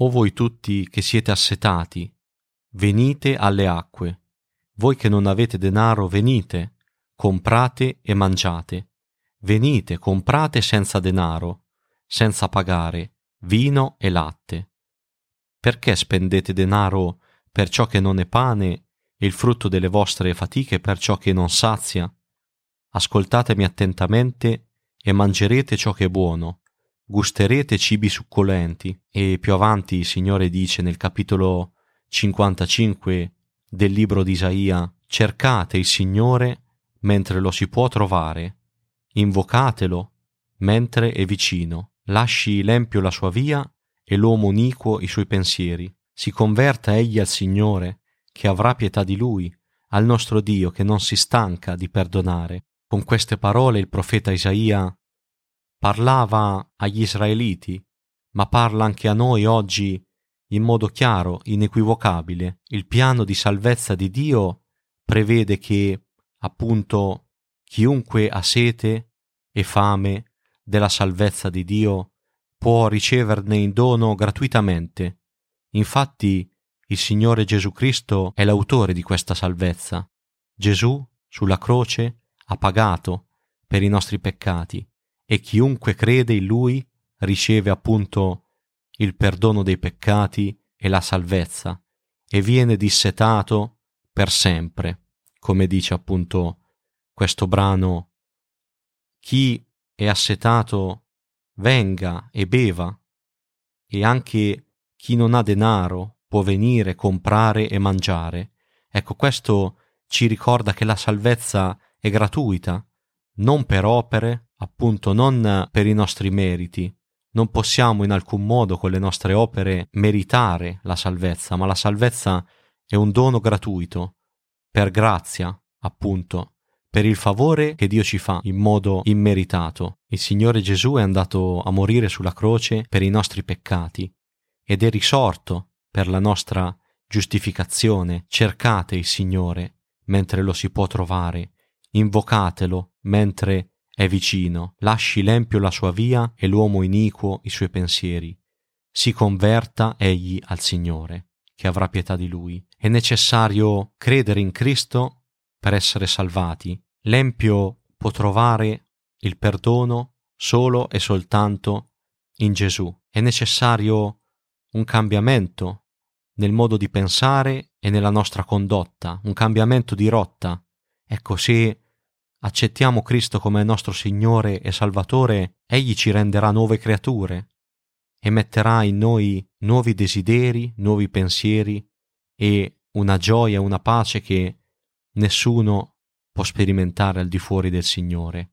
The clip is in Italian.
O voi tutti che siete assetati, venite alle acque. Voi che non avete denaro, venite, comprate e mangiate. Venite, comprate senza denaro, senza pagare, vino e latte. Perché spendete denaro per ciò che non è pane e il frutto delle vostre fatiche per ciò che non sazia? Ascoltatemi attentamente e mangerete ciò che è buono, gusterete cibi succolenti. E più avanti il Signore dice nel capitolo 55 del libro di Isaia, cercate il Signore mentre lo si può trovare, invocatelo mentre è vicino, lasci l'empio la sua via e l'uomo iniquo i suoi pensieri, si converta egli al Signore, che avrà pietà di lui, al nostro Dio che non si stanca di perdonare. Con queste parole il profeta Isaia parlava agli israeliti, ma parla anche a noi oggi in modo chiaro, inequivocabile. Il piano di salvezza di Dio prevede che, appunto, chiunque ha sete e fame della salvezza di Dio può riceverne in dono gratuitamente. Infatti, il Signore Gesù Cristo è l'autore di questa salvezza. Gesù, sulla croce, ha pagato per i nostri peccati e chiunque crede in lui riceve appunto il perdono dei peccati e la salvezza e viene dissetato per sempre, come dice appunto questo brano. Chi è assetato venga e beva, e anche chi non ha denaro può venire, comprare e mangiare. Ecco, questo ci ricorda che la salvezza è gratuita, non per opere, appunto non per i nostri meriti. Non possiamo in alcun modo con le nostre opere meritare la salvezza, ma la salvezza è un dono gratuito, per grazia, appunto, per il favore che Dio ci fa in modo immeritato. Il Signore Gesù è andato a morire sulla croce per i nostri peccati ed è risorto per la nostra giustificazione. Cercate il Signore mentre lo si può trovare, invocatelo mentre è vicino, lasci l'empio la sua via e l'uomo iniquo i suoi pensieri. Si converta egli al Signore, che avrà pietà di lui. È necessario credere in Cristo per essere salvati. L'empio può trovare il perdono solo e soltanto in Gesù. È necessario un cambiamento nel modo di pensare e nella nostra condotta, un cambiamento di rotta. Ecco, se accettiamo Cristo come nostro Signore e Salvatore, Egli ci renderà nuove creature e metterà in noi nuovi desideri, nuovi pensieri e una gioia, una pace che nessuno può sperimentare al di fuori del Signore.